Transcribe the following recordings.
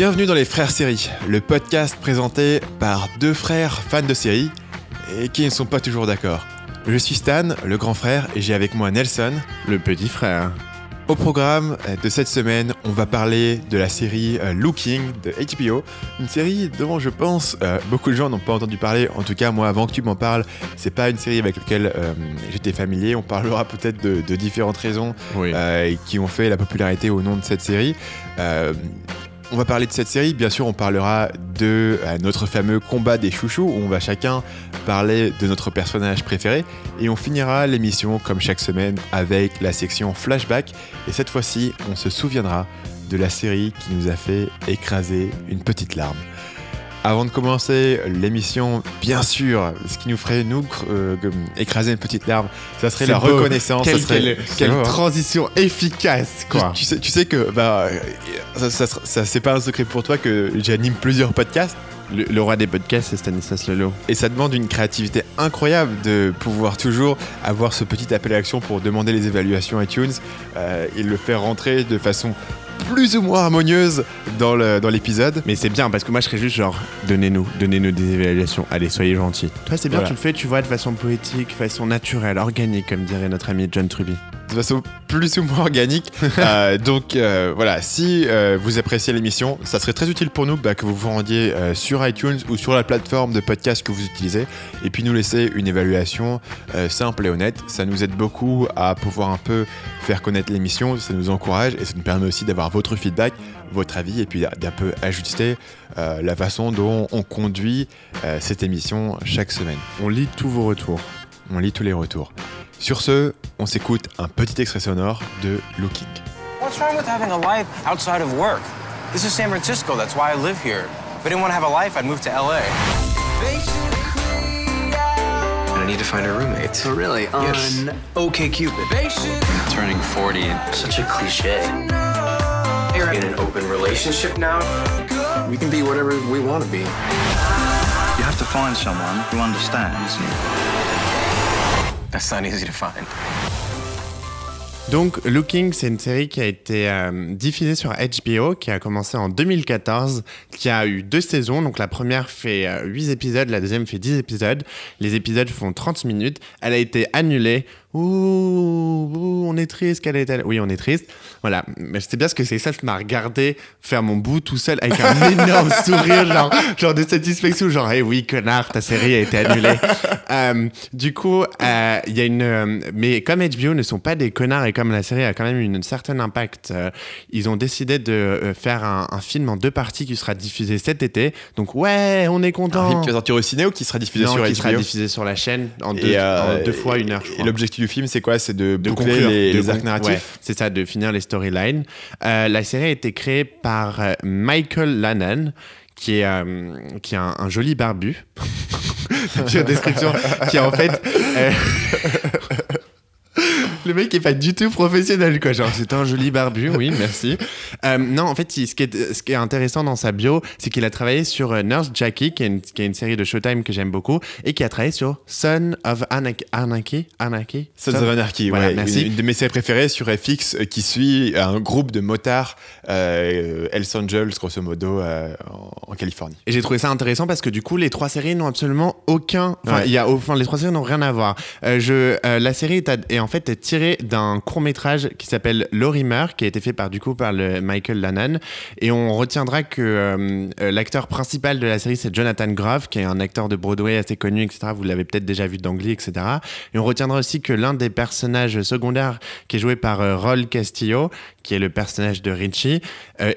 Bienvenue dans les Frères Séries, le podcast présenté par deux frères fans de séries et qui ne sont pas toujours d'accord. Je suis Stan, le grand frère, et j'ai avec moi Nelson, le petit frère. Au programme de cette semaine, on va parler de la série euh, Looking de HBO, une série dont je pense euh, beaucoup de gens n'ont pas entendu parler. En tout cas, moi, avant que tu m'en parles, c'est pas une série avec laquelle euh, j'étais familier. On parlera peut-être de, de, différentes raisons qui ont fait la popularité au nom de cette série. On va parler de cette série, bien sûr on parlera de euh, notre fameux combat des chouchous où on va chacun parler de notre personnage préféré. Et on finira l'émission comme chaque semaine avec la section flashback. Et cette fois-ci on se souviendra de la série qui nous a fait écraser une petite larme. Avant de commencer l'émission, bien sûr, ce qui nous ferait nous euh, écraser une petite larme, ça serait la reconnaissance. Quelle, hein. transition efficace, quoi. Tu, sais, tu sais que bah, ça, ça, c'est pas un secret pour toi que j'anime plusieurs podcasts. Le, roi des podcasts, c'est Stanislas Lelo. Et ça demande une créativité incroyable de pouvoir toujours avoir ce petit appel à l'action pour demander les évaluations iTunes euh, et le faire rentrer de façon plus ou moins harmonieuse dans l'épisode. Dans Mais c'est bien parce que moi je serais juste genre donnez-nous, donnez-nous des évaluations. Allez, soyez gentils. Toi c'est bien, tu le fais, tu vois, de façon poétique, façon naturelle, organique, comme dirait notre ami John Truby de façon plus ou moins organique. Euh, donc euh, voilà, si euh, vous appréciez l'émission, ça serait très utile pour nous bah, que vous vous rendiez sur iTunes ou sur la plateforme de podcast que vous utilisez et puis nous laisser une évaluation simple et honnête. Ça nous aide beaucoup à pouvoir un peu faire connaître l'émission, ça nous encourage et ça nous permet aussi d'avoir votre feedback, votre avis et puis d'un peu ajuster la façon dont on conduit cette émission chaque semaine. On lit tous vos retours. On lit tous les retours. Sur ce, on s'écoute un petit extrait sonore de Looking. What's wrong with having a life outside of work? This is San Francisco, that's why I live here. If I didn't want to have a life, I'd move to LA. I need to find a roommate. So really, on yes. OK Cupid. Turning 40 and such a cliche. You're in an open relationship now. We can be whatever we want to be. You have to find someone who understands. That's not easy to find. Donc, Looking, c'est une série qui a été euh, diffusée sur HBO, qui a commencé en 2014, qui a eu deux saisons. Donc, la première fait euh, 8 épisodes, la deuxième fait 10 épisodes. Les épisodes font 30 minutes. Elle a été annulée Ouh, on est triste qu'elle est Oui, on est triste. Voilà. Mais je sais bien ce que c'est ça. M'a regardé faire mon bout tout seul avec un énorme sourire, genre, genre de satisfaction, genre, eh oui, connard, ta série a été annulée. Euh, du coup, euh, il y a une. Euh, mais comme HBO ne sont pas des connards et comme la série a quand même une, un certain impact, ils ont décidé de faire un, film en deux parties qui sera diffusé cet été. Donc, ouais, on est content. Un film qui va sortir au ciné ou qui sera diffusé sur HBO qui sera diffusé sur la chaîne en deux, deux fois une heure, je crois. Et l'objectif du film, c'est quoi? C'est de, boucler les, arcs narratifs? C'est ça, de finir les storylines. Euh, la série a été créée par euh, Michael Lannan, qui est, euh, qui est un, joli barbu. description, qui est en fait le mec est pas du tout professionnel, quoi. Genre, c'est un joli barbu, oui, merci. Euh, non, en fait, ce qui, est, ce qui est intéressant dans sa bio, c'est qu'il a travaillé sur euh, Nurse Jackie, qui est, une, qui est une série de Showtime que j'aime beaucoup, et qui a travaillé sur Son of Anarchy. Anarchy, Anarchy Sons of Anarchy, voilà, merci. Une, de mes séries préférées sur FX euh, qui suit un groupe de motards, euh, Hells Angels, grosso modo, en, Californie. Et j'ai trouvé ça intéressant parce que du coup, les trois séries n'ont absolument aucun. Enfin, il y a, enfin, les trois séries n'ont rien à voir. je, la série est, est en fait d'un court métrage qui s'appelle Lorimer, qui a été fait par du coup par le Michael Lannan. Et on retiendra que euh, euh, l'acteur principal de la série c'est Jonathan Groff, qui est un acteur de Broadway assez connu, etc. Vous l'avez peut-être déjà vu d'anglais, etc. Et on retiendra aussi que l'un des personnages secondaires qui est joué par euh, Roll Castillo, qui est le personnage de Richie,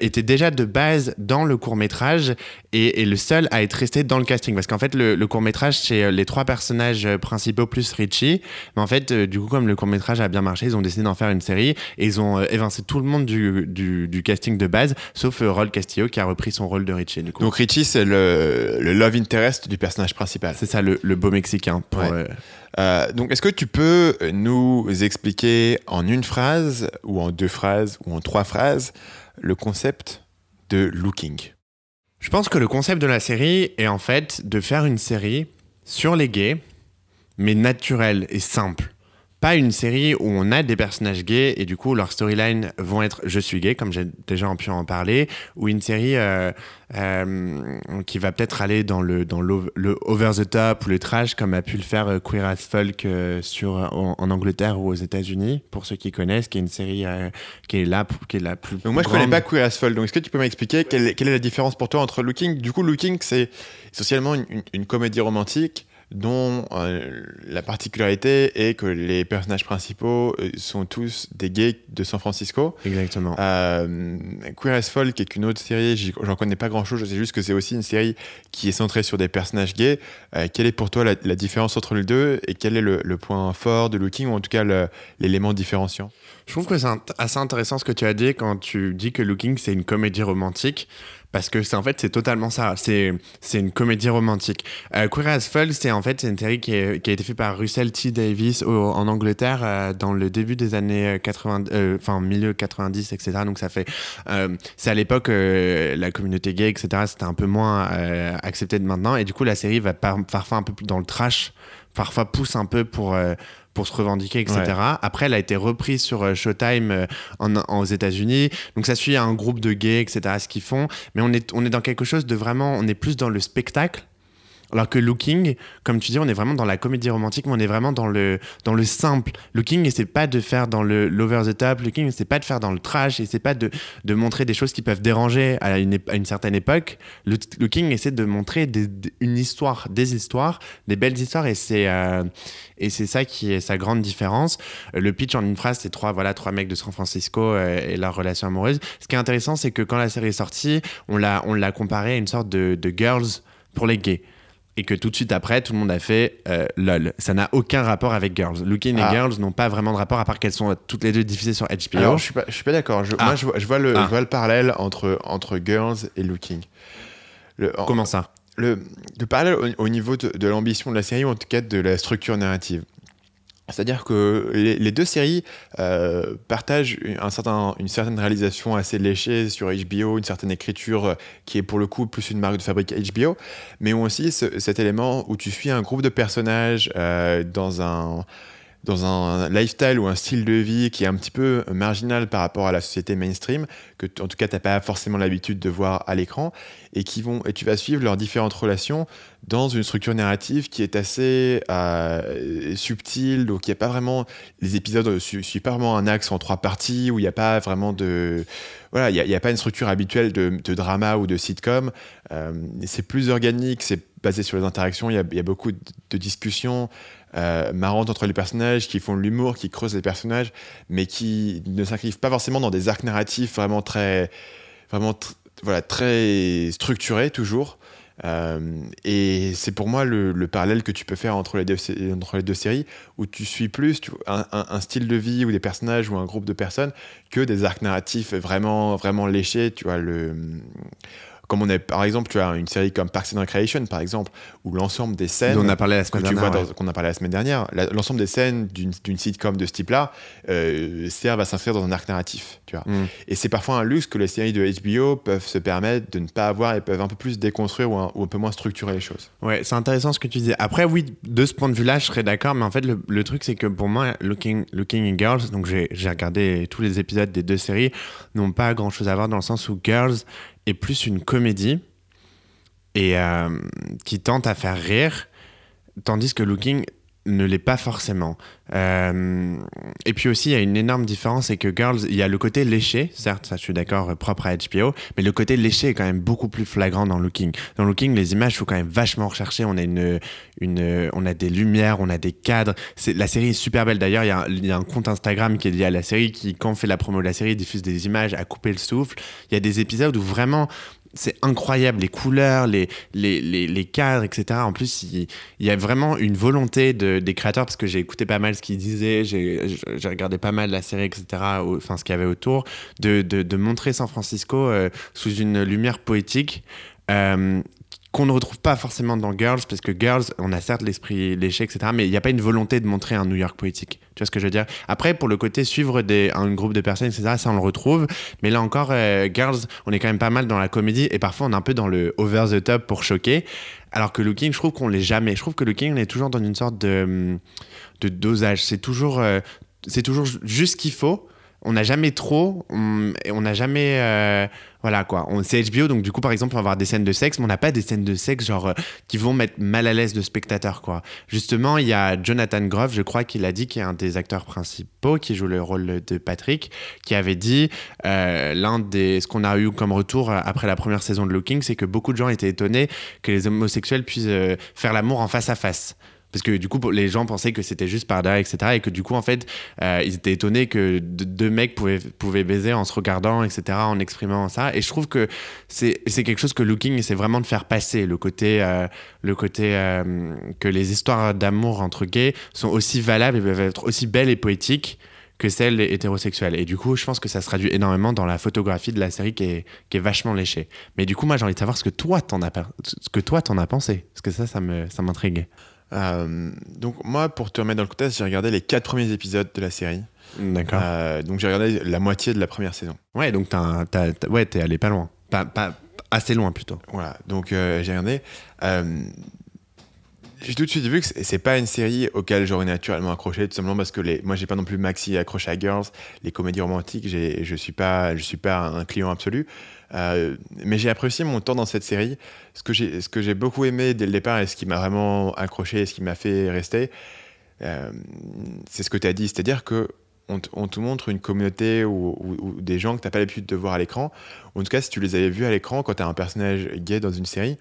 était déjà de base dans le court métrage et, le seul à être resté dans le casting. Parce qu'en fait, le, le court métrage, c'est les trois personnages principaux plus Richie. Mais en fait, du coup, comme le court métrage a bien marché, ils ont décidé d'en faire une série et ils ont euh, évincé tout le monde du, du, casting de base, sauf euh, Rol Castillo qui a repris son rôle de Richie. Du coup. Donc Richie, c'est le, le, love interest du personnage principal. C'est ça, le, le, beau Mexicain. Pour, euh, donc, est-ce que tu peux nous expliquer en une phrase, ou en deux phrases, ou en trois phrases, le concept de Looking? Je pense que le concept de la série est en fait de faire une série sur les gays, mais naturelle et simple pas une série où on a des personnages gays et du coup leurs storylines vont être je suis gay, comme j'ai déjà pu en parler, ou une série euh, euh, qui va peut-être aller dans le, dans le, over the top ou le trash, comme a pu le faire euh, Queer as Folk sur, en, Angleterre ou aux États-Unis, pour ceux qui connaissent, qui est une série qui est là, qui est la plus. Donc moi je connais pas Queer as Folk, donc est-ce que tu peux m'expliquer quelle, quelle, est la différence pour toi entre Looking? Du coup, Looking c'est essentiellement une, une comédie romantique dont euh, la particularité est que les personnages principaux euh, sont tous des gays de San Francisco. Exactement. Euh, Queer as Folk est une autre série, j'en connais pas grand chose, je sais juste que c'est aussi une série qui est centrée sur des personnages gays. quelle est pour toi la, différence entre les deux et quel est le, le, point fort de Looking ou en tout cas l'élément différenciant? Je trouve que c'est assez intéressant ce que tu as dit quand tu dis que Looking c'est une comédie romantique parce que c'est en fait c'est totalement ça. C'est une comédie romantique. Euh, Queer as Folk c'est en fait c'est une série qui, a été faite par Russell T. Davis en Angleterre euh, dans le début des années 80 euh, enfin milieu 90 etc donc ça fait c'est à l'époque la communauté gay etc c'était un peu moins accepté de maintenant. Et du coup la série va parfois un peu plus dans le trash parfois pousse un peu pour pour se revendiquer, etc. Après, elle a été reprise sur euh, Showtime euh, en, aux États-Unis. Donc, ça suit un groupe de gays, etc. Ce qu'ils font. Mais on est, on est dans quelque chose de vraiment. On est plus dans le spectacle alors que Looking, comme tu dis, on est vraiment dans la comédie romantique, mais on est vraiment dans le, dans le simple. Looking, c'est pas de faire dans le l'over the top. Looking, c'est pas de faire dans le trash. Et c'est pas de, de montrer des choses qui peuvent déranger à une, à une certaine époque. Looking essaie de montrer une histoire, des histoires, des belles histoires. Et c'est euh, et c'est ça qui est sa grande différence. Le pitch en une phrase, c'est trois, voilà, trois mecs de San Francisco euh, et leur relation amoureuse. Ce qui est intéressant, c'est que quand la série est sortie, on l'a, on l'a comparé à une sorte de, de girls pour les gays et que tout de suite après, tout le monde a fait euh, lol. Ça n'a aucun rapport avec Girls. Looking et ah. Girls n'ont pas vraiment de rapport à part qu'elles sont toutes les deux diffusées sur HBO. Alors, je suis pas, je suis pas d'accord. Ah. Moi, je vois, je vois, le, ah. je vois, le, parallèle entre, entre Girls et Looking. Le, Comment ça? Le, le parallèle au, niveau de, de l'ambition de la série ou en tout cas de la structure narrative. C'est-à-dire que les, deux séries euh, partagent un certain, une certaine réalisation assez léchée sur HBO, une certaine écriture euh, qui est pour le coup plus une marque de fabrique HBO, mais ont aussi cet élément où tu suis un groupe de personnages euh, dans un dans un lifestyle ou un style de vie qui est un petit peu marginal par rapport à la société mainstream, que en tout cas tu n'as pas forcément l'habitude de voir à l'écran, et, et tu vas suivre leurs différentes relations dans une structure narrative qui est assez euh, subtile, donc il n'y a pas vraiment, les épisodes ne suivent pas vraiment un axe en trois parties, où il n'y a pas vraiment de... Voilà, il n'y a, pas une structure habituelle de, drama ou de sitcom, euh, c'est plus organique, c'est basé sur les interactions, il y a, beaucoup de discussions, euh, marrantes entre les personnages, qui font de l'humour, qui creusent les personnages, mais qui ne s'inscrivent pas forcément dans des arcs narratifs vraiment très, vraiment voilà, très structurés toujours. Euh, et c'est pour moi le, parallèle que tu peux faire entre les deux, entre les deux séries, où tu suis plus un, un, style de vie ou des personnages ou un groupe de personnes que des arcs narratifs vraiment, vraiment léchés. Tu vois, le comme on est, par exemple, tu as une série comme Parks and Recreation, par exemple, où l'ensemble des scènes. Dont on a parlé la semaine dernière. Qu'on a parlé la semaine dernière, l'ensemble des scènes d'une sitcom de ce type-là euh, servent à s'inscrire dans un arc narratif. Tu vois. Mm. Et c'est parfois un luxe que les séries de HBO peuvent se permettre de ne pas avoir et peuvent un peu plus déconstruire ou un, ou un peu moins structurer les choses. Ouais, c'est intéressant ce que tu dis. Après, oui, de ce point de vue-là, je serais d'accord, mais en fait, le, truc, c'est que pour moi, Looking, Looking Girls, donc j'ai regardé tous les épisodes des deux séries, n'ont pas grand-chose à voir dans le sens où Girls est plus une comédie et euh, qui tente à faire rire, tandis que Looking ne l'est pas forcément. Euh, et puis aussi, il y a une énorme différence, c'est que Girls, il y a le côté léché, certes, ça je suis d'accord, euh, propre à HBO, mais le côté léché est quand même beaucoup plus flagrant dans Looking. Dans Looking, les images sont quand même vachement recherchées, on a, une, une, on a des lumières, on a des cadres. La série est super belle d'ailleurs, il, il y, a un compte Instagram qui est lié à la série qui, quand on fait la promo de la série, diffuse des images à couper le souffle. Il y a des épisodes où vraiment c'est incroyable, les couleurs, les, les, les, cadres, etc. En plus, il, y a vraiment une volonté de, des créateurs, parce que j'ai écouté pas mal ce qu'ils disaient, j'ai regardé pas mal la série, etc., enfin ce qu'il y avait autour, de, de, de montrer San Francisco euh, sous une lumière poétique. Euh, qu'on ne retrouve pas forcément dans Girls, parce que Girls, on a certes l'esprit léché, etc., mais il n'y a pas une volonté de montrer un New York poétique. Tu vois ce que je veux dire? Après, pour le côté suivre des, un groupe de personnes, etc., ça on le retrouve, mais là encore, euh, Girls, on est quand même pas mal dans la comédie, et parfois on est un peu dans le over the top pour choquer, alors que Looking, je trouve qu'on l'est jamais. Je trouve que Looking, on est toujours dans une sorte de, de dosage. C'est toujours, euh, c'est toujours juste ce qu'il faut on n'a jamais trop, on n'a jamais, euh, voilà quoi. C'est HBO, donc du coup par exemple on va avoir des scènes de sexe, mais on n'a pas des scènes de sexe genre euh, qui vont mettre mal à l'aise le spectateur quoi. Justement, il y a Jonathan Groff, je crois qu'il a dit, qui est un des acteurs principaux, qui joue le rôle de Patrick, qui avait dit euh, l'un des, ce qu'on a eu comme retour après la première saison de Looking, c'est que beaucoup de gens étaient étonnés que les homosexuels puissent faire l'amour en face à face parce que du coup les gens pensaient que c'était juste par derrière etc et que du coup en fait euh, ils étaient étonnés que deux mecs pouvaient, baiser en se regardant etc en exprimant ça et je trouve que c'est quelque chose que Looking c'est vraiment de faire passer le côté euh, euh, que les histoires d'amour entre gays sont aussi valables et peuvent être aussi belles et poétiques que celles hétérosexuelles. Et du coup, je pense que ça se traduit énormément dans la photographie de la série qui est, vachement léchée. Mais du coup, moi, j'ai envie de savoir ce que toi, t'en as, as pensé. Parce que ça, ça m'intrigue. Euh, donc moi, pour te remettre dans le contexte, j'ai regardé les quatre premiers épisodes de la série. D'accord. Euh, donc j'ai regardé la moitié de la première saison. Ouais, donc t'es ouais, allé pas loin. Pas, pas, assez loin plutôt. Voilà, donc euh, j'ai regardé. j'ai tout de suite vu que c'est pas une série auquel j'aurais naturellement accroché, tout simplement parce que les, moi j'ai pas non plus maxi accroché à Girls, les comédies romantiques, je suis pas, je suis pas un client absolu. Euh, mais j'ai apprécié mon temps dans cette série. Ce que j'ai, ce que j'ai beaucoup aimé dès le départ et ce qui m'a vraiment accroché et ce qui m'a fait rester, euh, c'est ce que tu as dit. C'est-à-dire que on, te montre une communauté ou, des gens que tu n'as pas l'habitude de voir à l'écran. En tout cas, si tu les avais vus à l'écran quand tu as un personnage gay dans une série,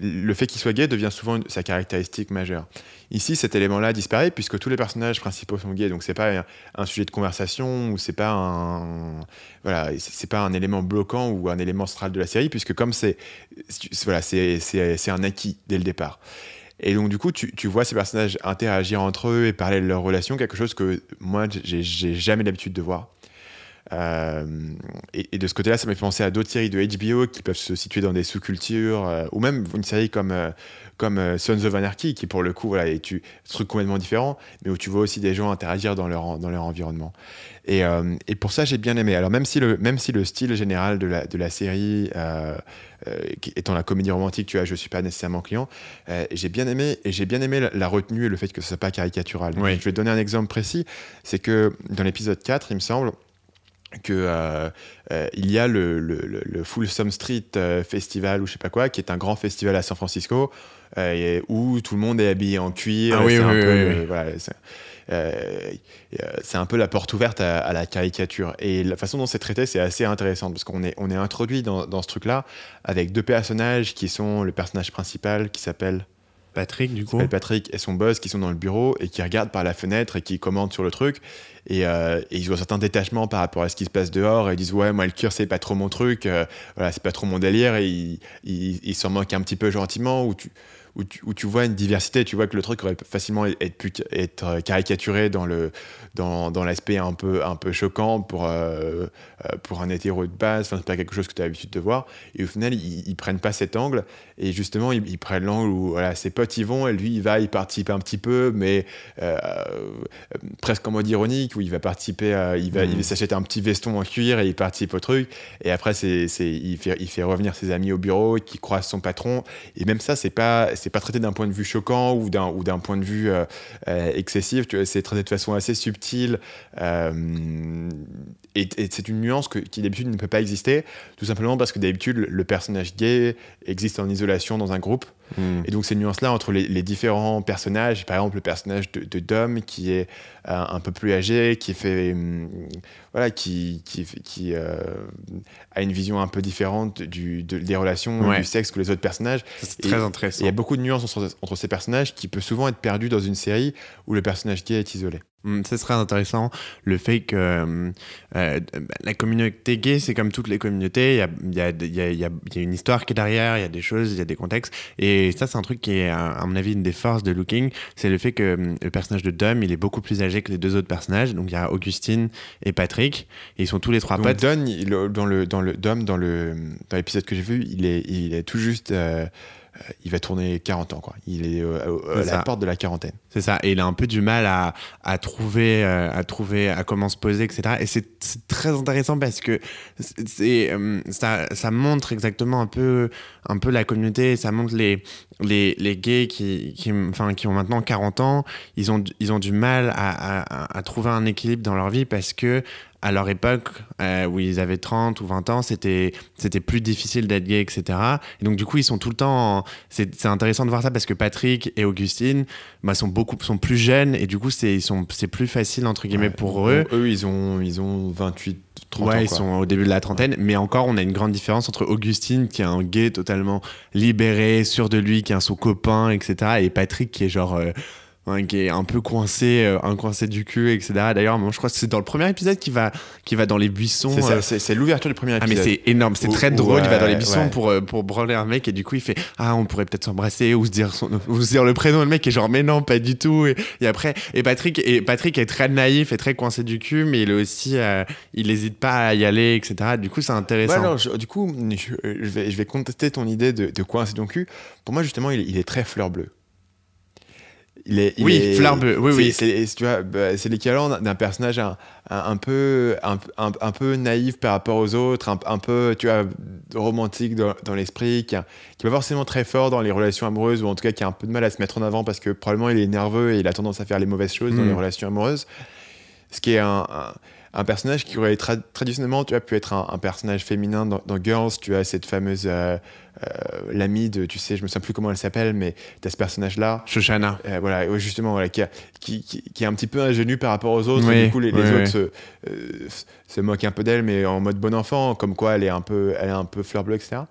le fait qu'il soit gay devient souvent sa caractéristique majeure. Ici, cet élément-là disparaît puisque tous les personnages principaux sont gays, donc c'est pas un, sujet de conversation ou c'est pas voilà, c'est pas un élément bloquant ou un élément central de la série puisque comme c'est voilà, c'est un acquis dès le départ. Et donc du coup, tu, tu, vois ces personnages interagir entre eux et parler de leurs relations, quelque chose que moi j'ai jamais l'habitude de voir. Euh, et, de ce côté-là, ça m'a fait penser à d'autres séries de HBO qui peuvent se situer dans des sous-cultures, euh, ou même une série comme, euh, comme Sons of Anarchy, qui pour le coup voilà, est un truc complètement différent, mais où tu vois aussi des gens interagir dans leur, dans leur environnement. Et, et pour ça, j'ai bien aimé. Alors même si le, même si le style général de la, de la série, étant la comédie romantique, tu vois, je suis pas nécessairement client, j'ai bien aimé, et j'ai bien aimé la, retenue et le fait que ce soit pas caricatural. Je vais donner un exemple précis, c'est que dans l'épisode 4, il me semble, que euh, euh, il y a le, le, le, Folsom Street euh, Festival ou je sais pas quoi, qui est un grand festival à San Francisco où tout le monde est habillé en cuir. c'est un peu la porte ouverte à, la caricature. Et la façon dont c'est traité, c'est assez intéressant parce qu'on est, on est introduit dans, dans ce truc-là avec deux personnages qui sont le personnage principal qui s'appelle Patrick, du coup. Patrick et son boss qui sont dans le bureau et qui regardent par la fenêtre et qui commentent sur le truc. Et, euh, ils ont un certain détachement par rapport à ce qui se passe dehors. Et ils disent Ouais, moi, le cure, c'est pas trop mon truc. Euh, voilà, c'est pas trop mon délire. Et ils, s'en moquent un petit peu gentiment. Ou tu, où tu, où tu, vois une diversité, tu vois que le truc aurait facilement être, être euh, caricaturé dans le dans, dans l'aspect un peu un peu choquant pour euh, euh, pour un hétéro de base, enfin c'est pas quelque chose que tu as l'habitude de voir. Et au final, ils, ils, prennent pas cet angle et justement ils, prennent l'angle où voilà ses potes y vont et lui il va y participer un petit peu, mais presque en mode ironique où il va participer, il va il mmh. s'acheter un petit veston en cuir et il participe au truc. Et après c'est il fait il fait revenir ses amis au bureau qui croisent son patron et même ça c'est pas c'est pas traité d'un point de vue choquant ou d'un ou d'un point de vue euh, euh, excessif. C'est traité de façon assez subtile. Euh, et, c'est une nuance qui d'habitude ne peut pas exister, tout simplement parce que d'habitude le personnage gay existe en isolation dans un groupe. Hmm. Et donc ces nuances-là entre les, différents personnages, par exemple le personnage de, Dom qui est un peu plus âgé, qui fait hum, voilà, qui, qui, qui a une vision un peu différente du, des relations du sexe que les autres personnages. C'est très intéressant. Il y a beaucoup de nuances entre, ces personnages qui peut souvent être perdu dans une série où le personnage gay est isolé. Mm, Ce serait intéressant le fait que euh, euh, la communauté gay, c'est comme toutes les communautés, il y a, il y, a, il y, a, il y a une histoire qui est derrière, il y a des choses, il y a des contextes. Et ça, c'est un truc qui est, à mon avis, une des forces de Looking, c'est le fait que hum, le personnage de Dom, il est beaucoup plus âgé que les deux autres personnages. Donc il y a Augustine et Patrick, et ils sont tous les trois Donc potes. Don, il- dans le dans le Dom dans l'épisode que j'ai vu, il est il est tout juste euh, il va tourner 40 ans quoi. Il est euh, à- la porte de la quarantaine. C'est ça. Et il a un peu du mal à, à trouver, euh, à trouver, à comment se poser, etc. Et c'est très intéressant parce que c'est- euh, ça, ça montre exactement un peu, un peu la communauté. Ça montre les, les, les gays qui, qui, enfin, qui ont maintenant 40 ans. Ils ont, ils ont du mal à, à, à trouver un équilibre dans leur vie parce que à leur époque, euh, où ils avaient 30 ou 20 ans, c'était c'était plus difficile d'être gay, etc. Et donc, du coup, ils sont tout le temps. en- C'est c'est intéressant de voir ça parce que Patrick et Augustine bah, sont beaucoup sont plus jeunes et du coup, c'est ils sont- c'est plus facile, entre guillemets, Ouais. pour eux. Eux, ils ont ils ont 28 30 Ouais, ans ils quoi. sont au début de la trentaine, mais encore, on a une grande différence entre Augustine, qui est un gay totalement libéré, sûr de lui, qui a son copain, etc., et Patrick, qui est genre. euh, hein, qui est un peu coincé, euh, un coincé du cul, etc. D'ailleurs, moi, je crois que c'est dans le premier épisode qui va, qui va dans les buissons. C'est euh, c'est- c'est l'ouverture du premier ah mais épisode. c'est énorme, c'est très drôle. il va dans les buissons ouais. pour euh, pour branler un mec et du coup il fait ah on pourrait peut-être s'embrasser ou se dire son, ou se dire le prénom. Le mec est genre mais non pas du tout. Et, et après et Patrick et Patrick est très naïf et très coincé du cul mais il est aussi il hésite pas à y aller etc. Du coup c'est intéressant. Ouais, alors, je- du coup, je, je vais, je vais contester ton idée de, de coincer ton cul. Pour moi, justement, il, est- il est très fleur bleue. Il est, il Oui, est- fleur bleue, oui, c'est- oui. C'est, tu vois, bah, c'est l'équivalent d'un- personnage un, un- un peu, un, un- un peu naïf par rapport aux autres, un, peu, tu vois, romantique dans, dans l'esprit, qui, a- qui est pas forcément très fort dans les relations amoureuses, ou en tout cas qui a un peu de mal à se mettre en avant parce que probablement il est nerveux et il a tendance à faire les mauvaises choses dans Mm. les relations amoureuses. Ce qui est un, un- personnage qui aurait tra- traditionnellement tu as pu être un, un personnage féminin dans, dans Girls tu as cette fameuse euh, euh, l'amie de tu sais je me souviens plus comment elle s'appelle mais tu as ce personnage là Shoshana. voilà ouais, justement voilà, qui, a- qui, qui- qui est un petit peu ingénu par rapport aux autres Oui, et du coup les, autres oui. Se, euh, se moquent un peu d'elle mais en mode bon enfant comme quoi elle est un peu elle est un peu fleur bleue etc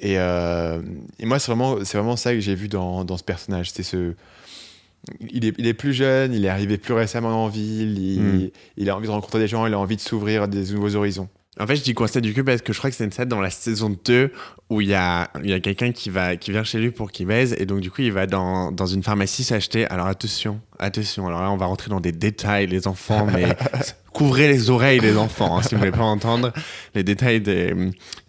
et, euh, et moi c'est vraiment c'est vraiment ça que j'ai vu dans, dans ce personnage c'est ce il est, il est plus jeune, il est arrivé plus récemment en ville, il, Mm. il a envie de rencontrer des gens, il a envie de s'ouvrir à des nouveaux horizons. En fait, je dis coincé du cul parce que je crois que c'est une scène dans la saison 2 où il y a, il y a quelqu'un qui, va, qui vient chez lui pour qu'il baise et donc du coup il va dans, dans une pharmacie s'acheter. Alors attention, attention, alors là on va rentrer dans des détails les enfants, mais couvrez les oreilles les enfants hein, si vous voulez pas entendre les détails des-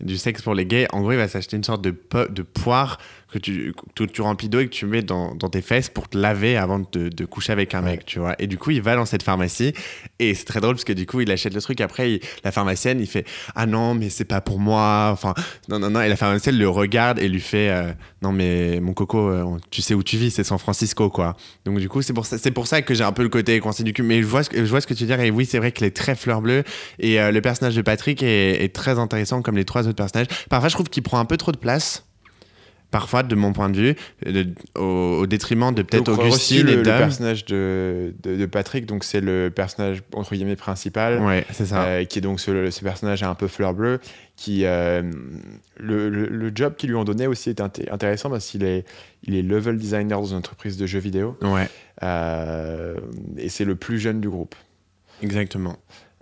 du sexe pour les gays. En gros il va s'acheter une sorte de, po- de poire que tu, que tu remplis d'eau et que tu mets dans, dans tes fesses pour te laver avant de, de coucher avec un mec, tu vois. Et du coup, il va dans cette pharmacie et c'est très drôle parce que du coup, il achète le truc. Après, il- la pharmacienne, il fait Ah non, mais c'est pas pour moi. Enfin, non, non, non. Et la pharmacienne le regarde et lui fait euh, Non, mais mon coco, euh, tu sais où tu vis, c'est San Francisco, quoi. Donc, du coup, c'est pour ça, c'est pour ça que j'ai un peu le côté coincé du cul. Mais je vois ce que, je vois ce que tu veux dire. Et oui, c'est vrai qu'il est très fleur bleue. Et euh, le personnage de Patrick est, est très intéressant comme les trois autres personnages. Parfois, je trouve qu'il prend un peu trop de place. Parfois, de mon point de vue, de- au, au détriment de peut-être Augustine reçu et le, le personnage de, de, de Patrick, donc c'est le personnage entre guillemets principal, Ouais, c'est ça. euh, qui est donc ce, ce personnage un peu fleur bleue, qui euh, le, le- le job qu'ils lui ont donné aussi est inté- intéressant parce qu'il est, il est level designer dans une entreprise de jeux vidéo, Ouais, euh, et c'est le plus jeune du groupe. exactement.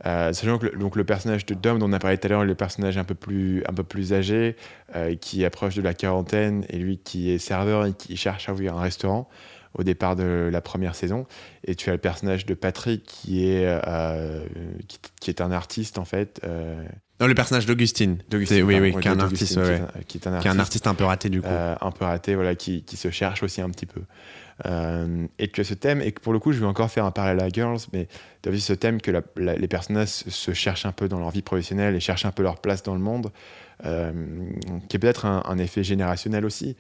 Euh, sachant que le, donc le personnage de Dom dont on a parlé tout à l'heure est le personnage un peu plus, un peu plus âgé, euh, qui approche de la quarantaine, et lui qui est serveur et qui cherche à ouvrir un restaurant au départ de la première saison. Et tu as le personnage de Patrick qui est, euh, qui, qui est un artiste en fait. Non, le personnage d'Augustine. Oui, oui, pardon, qui est un artiste, qui ouais, est un- qui est un qui est un artiste, un peu raté du coup. un peu raté, voilà, qui, qui se cherche aussi un petit peu. Euh, et tu as ce thème, et que pour le coup, je vais encore faire un parallèle à Girls, mais tu as vu ce thème que la- la- les personnages se- cherchent un peu dans leur vie professionnelle et cherchent un peu leur place dans le monde, euh, qui est peut-être un, un effet générationnel aussi,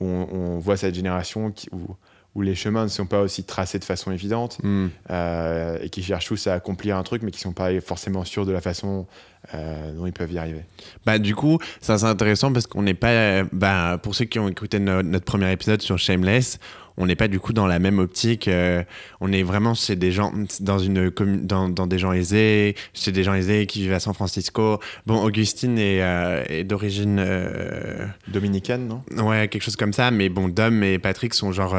où on, on voit cette génération qui- où, où les chemins ne sont pas aussi tracés de façon évidente, Hmm. euh, et qui cherchent tous à accomplir un truc, mais qui ne sont pas forcément sûrs de la façon euh, dont ils peuvent y arriver. Bah, du coup, ça c'est intéressant parce qu'on n'est pas. Bah, pour ceux qui ont écouté no- notre premier épisode sur Shameless, on n'est pas du coup dans la même optique. euh, on est vraiment chez des gens dans une dans, dans des gens aisés, chez des gens aisés qui vivent à San Francisco. Bon, Augustine est, euh, est d'origine euh, Dominicane, non? Ouais, quelque chose comme ça. Mais bon, Dom et Patrick sont genre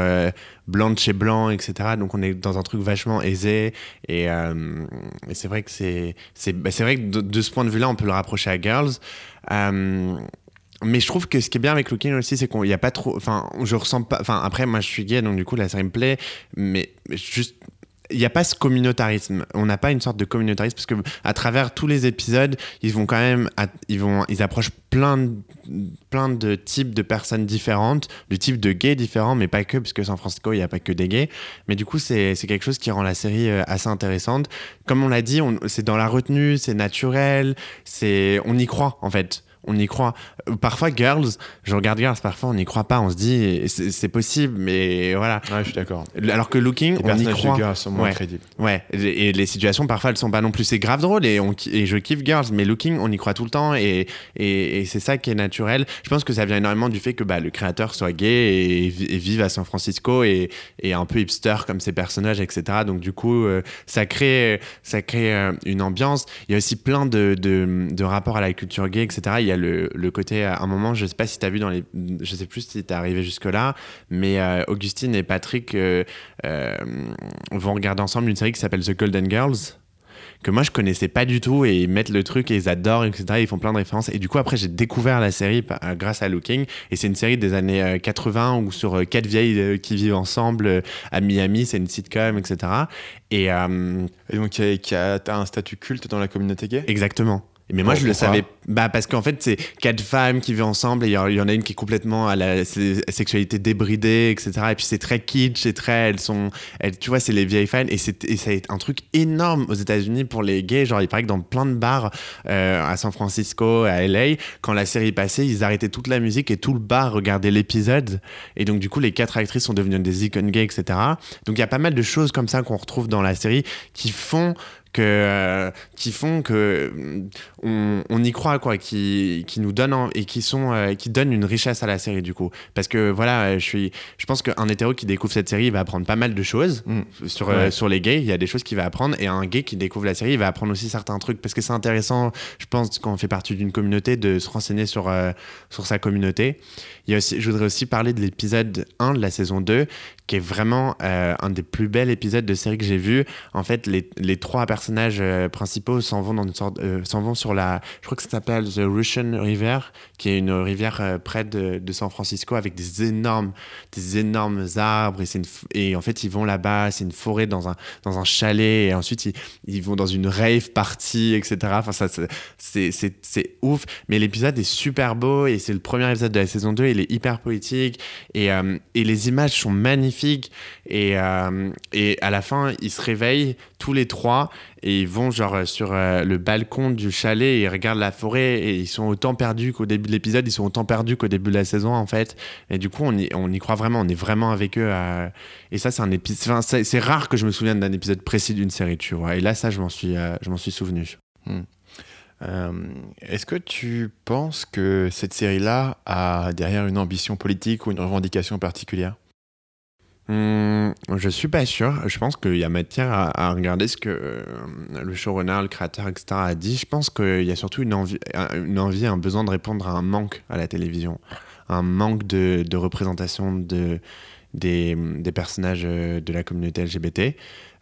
blancs de chez blanc, etc. Donc on est dans un truc vachement aisé. Et, et c'est vrai que c'est c'est bah, c'est vrai que de, de ce point de vue-là, on peut le rapprocher à Girls. Mais je trouve que ce qui est bien avec Looking aussi, c'est qu'il n'y a pas trop. Enfin, je ressens pas. Enfin, après, moi, je suis gay, donc du coup, la série me plaît. Mais juste. Il n'y a pas ce communautarisme. On n'a pas une sorte de communautarisme parce que à travers tous les épisodes, ils vont quand même, ils vont, ils approchent plein de, plein de types de personnes différentes, de types de gays différents, mais pas que, parce que San Francisco, il n'y a pas que des gays. Mais du coup, c'est quelque chose qui rend la série euh, assez intéressante. Comme on l'a dit, c'est dans la retenue, c'est naturel, c'est, on y croit en fait. On y croit. Parfois, Girls, je regarde Girls, parfois on n'y croit pas. On se dit, c'est possible, mais voilà. Ouais, je suis d'accord. Alors que Looking, Les on y croit. de sont moins Ouais. crédibles. Ouais, et les situations parfois elles sont pas non plus. C'est grave drôle et, on, et je kiffe Girls, mais Looking, on y croit tout le temps et, et, et c'est ça qui est naturel. Je pense que ça vient énormément du fait que bah, le créateur soit gay et, vi- et vive à San Francisco et, et un peu hipster comme ses personnages, etc. Donc du coup, euh, ça crée, ça crée euh, une ambiance. Il y a aussi plein de, de, de rapports à la culture gay, etc. Il y a le, le côté, à un moment, je sais pas si tu as vu dans les. Je sais plus si tu es arrivé jusque-là, mais euh, Augustine et Patrick euh, euh, vont regarder ensemble une série qui s'appelle The Golden Girls que moi je connaissais pas du tout et ils mettent le truc et ils adorent etc ils font plein de références et du coup après j'ai découvert la série euh, grâce à Looking et c'est une série des années euh, 80 où sur euh, quatre vieilles euh, qui vivent ensemble euh, à Miami c'est une sitcom etc et euh, Et donc, qui a, qui a t'as un statut culte dans la communauté gay? Exactement. Mais moi, Bon, je le savais. Bah, parce qu'en fait, c'est quatre femmes qui vivent ensemble et il y, en- il y en a une qui est complètement à la sexualité débridée, etc. Et puis c'est très kitsch, c'est très. Elles sont. Elles, tu vois, c'est les vieilles fans. Et, c'est- un truc énorme aux États-Unis pour les gays. Genre, il paraît que dans plein de bars euh, à San Francisco, à LA, quand la série passait, ils arrêtaient toute la musique et tout le bar regardait l'épisode. Et donc, du coup, les quatre actrices sont devenues des icônes gays, etc. Donc, il y a pas mal de choses comme ça qu'on retrouve dans la série qui font que euh, qui font que mm, on, on y croit quoi qui, qui nous donnent en- et qui sont euh, qui donnent une richesse à la série du coup. Parce que voilà euh, je suis je pense qu'un hétéro qui découvre cette série il va apprendre pas mal de choses. Mm. sur Ouais. sur les gays il y a des choses qu'il va apprendre. Et un gay qui découvre la série il va apprendre aussi certains trucs. Parce que c'est intéressant je pense quand on fait partie d'une communauté de se renseigner sur euh, sur sa communauté. Il y a aussi je voudrais aussi parler de l'épisode 1 de la saison 2 qui est vraiment euh, un des plus bels épisodes de série que j'ai vu. En fait les, trois personnages euh, principaux s'en vont dans une sorte euh, s'en vont sur la je crois que ça s'appelle the Russian River qui est une rivière près de, San Francisco avec des énormes des énormes arbres et une et en fait ils vont là-bas c'est une forêt dans un dans un chalet et ensuite ils, ils vont dans une rave party etc enfin ça c'est- ouf. Mais l'épisode est super beau et c'est le premier épisode de la saison 2 il est hyper poétique et, et les images sont magnifiques et, euh, et à la fin ils se réveillent tous les trois et ils vont genre euh, sur euh, le balcon du chalet et ils regardent la forêt et ils sont autant perdus qu'au début de l'épisode ils sont autant perdus qu'au début de la saison en fait. Et du coup on y, on y croit vraiment on est vraiment avec eux et ça c'est un épisode c'est rare que je me souvienne d'un épisode précis d'une série tu vois. Et là ça je m'en suis je m'en suis souvenu. Euh, Est-ce que tu penses que cette série-là a derrière une ambition politique ou une revendication particulière? Hum, je suis pas sûr. Je pense qu'il y a matière à, regarder ce que euh, le showrunner, le créateur, etc. a dit. Je pense qu'il y a surtout une envie, un- besoin de répondre à un manque à la télévision, un manque de, représentation de, des, personnages euh, de la communauté LGBT.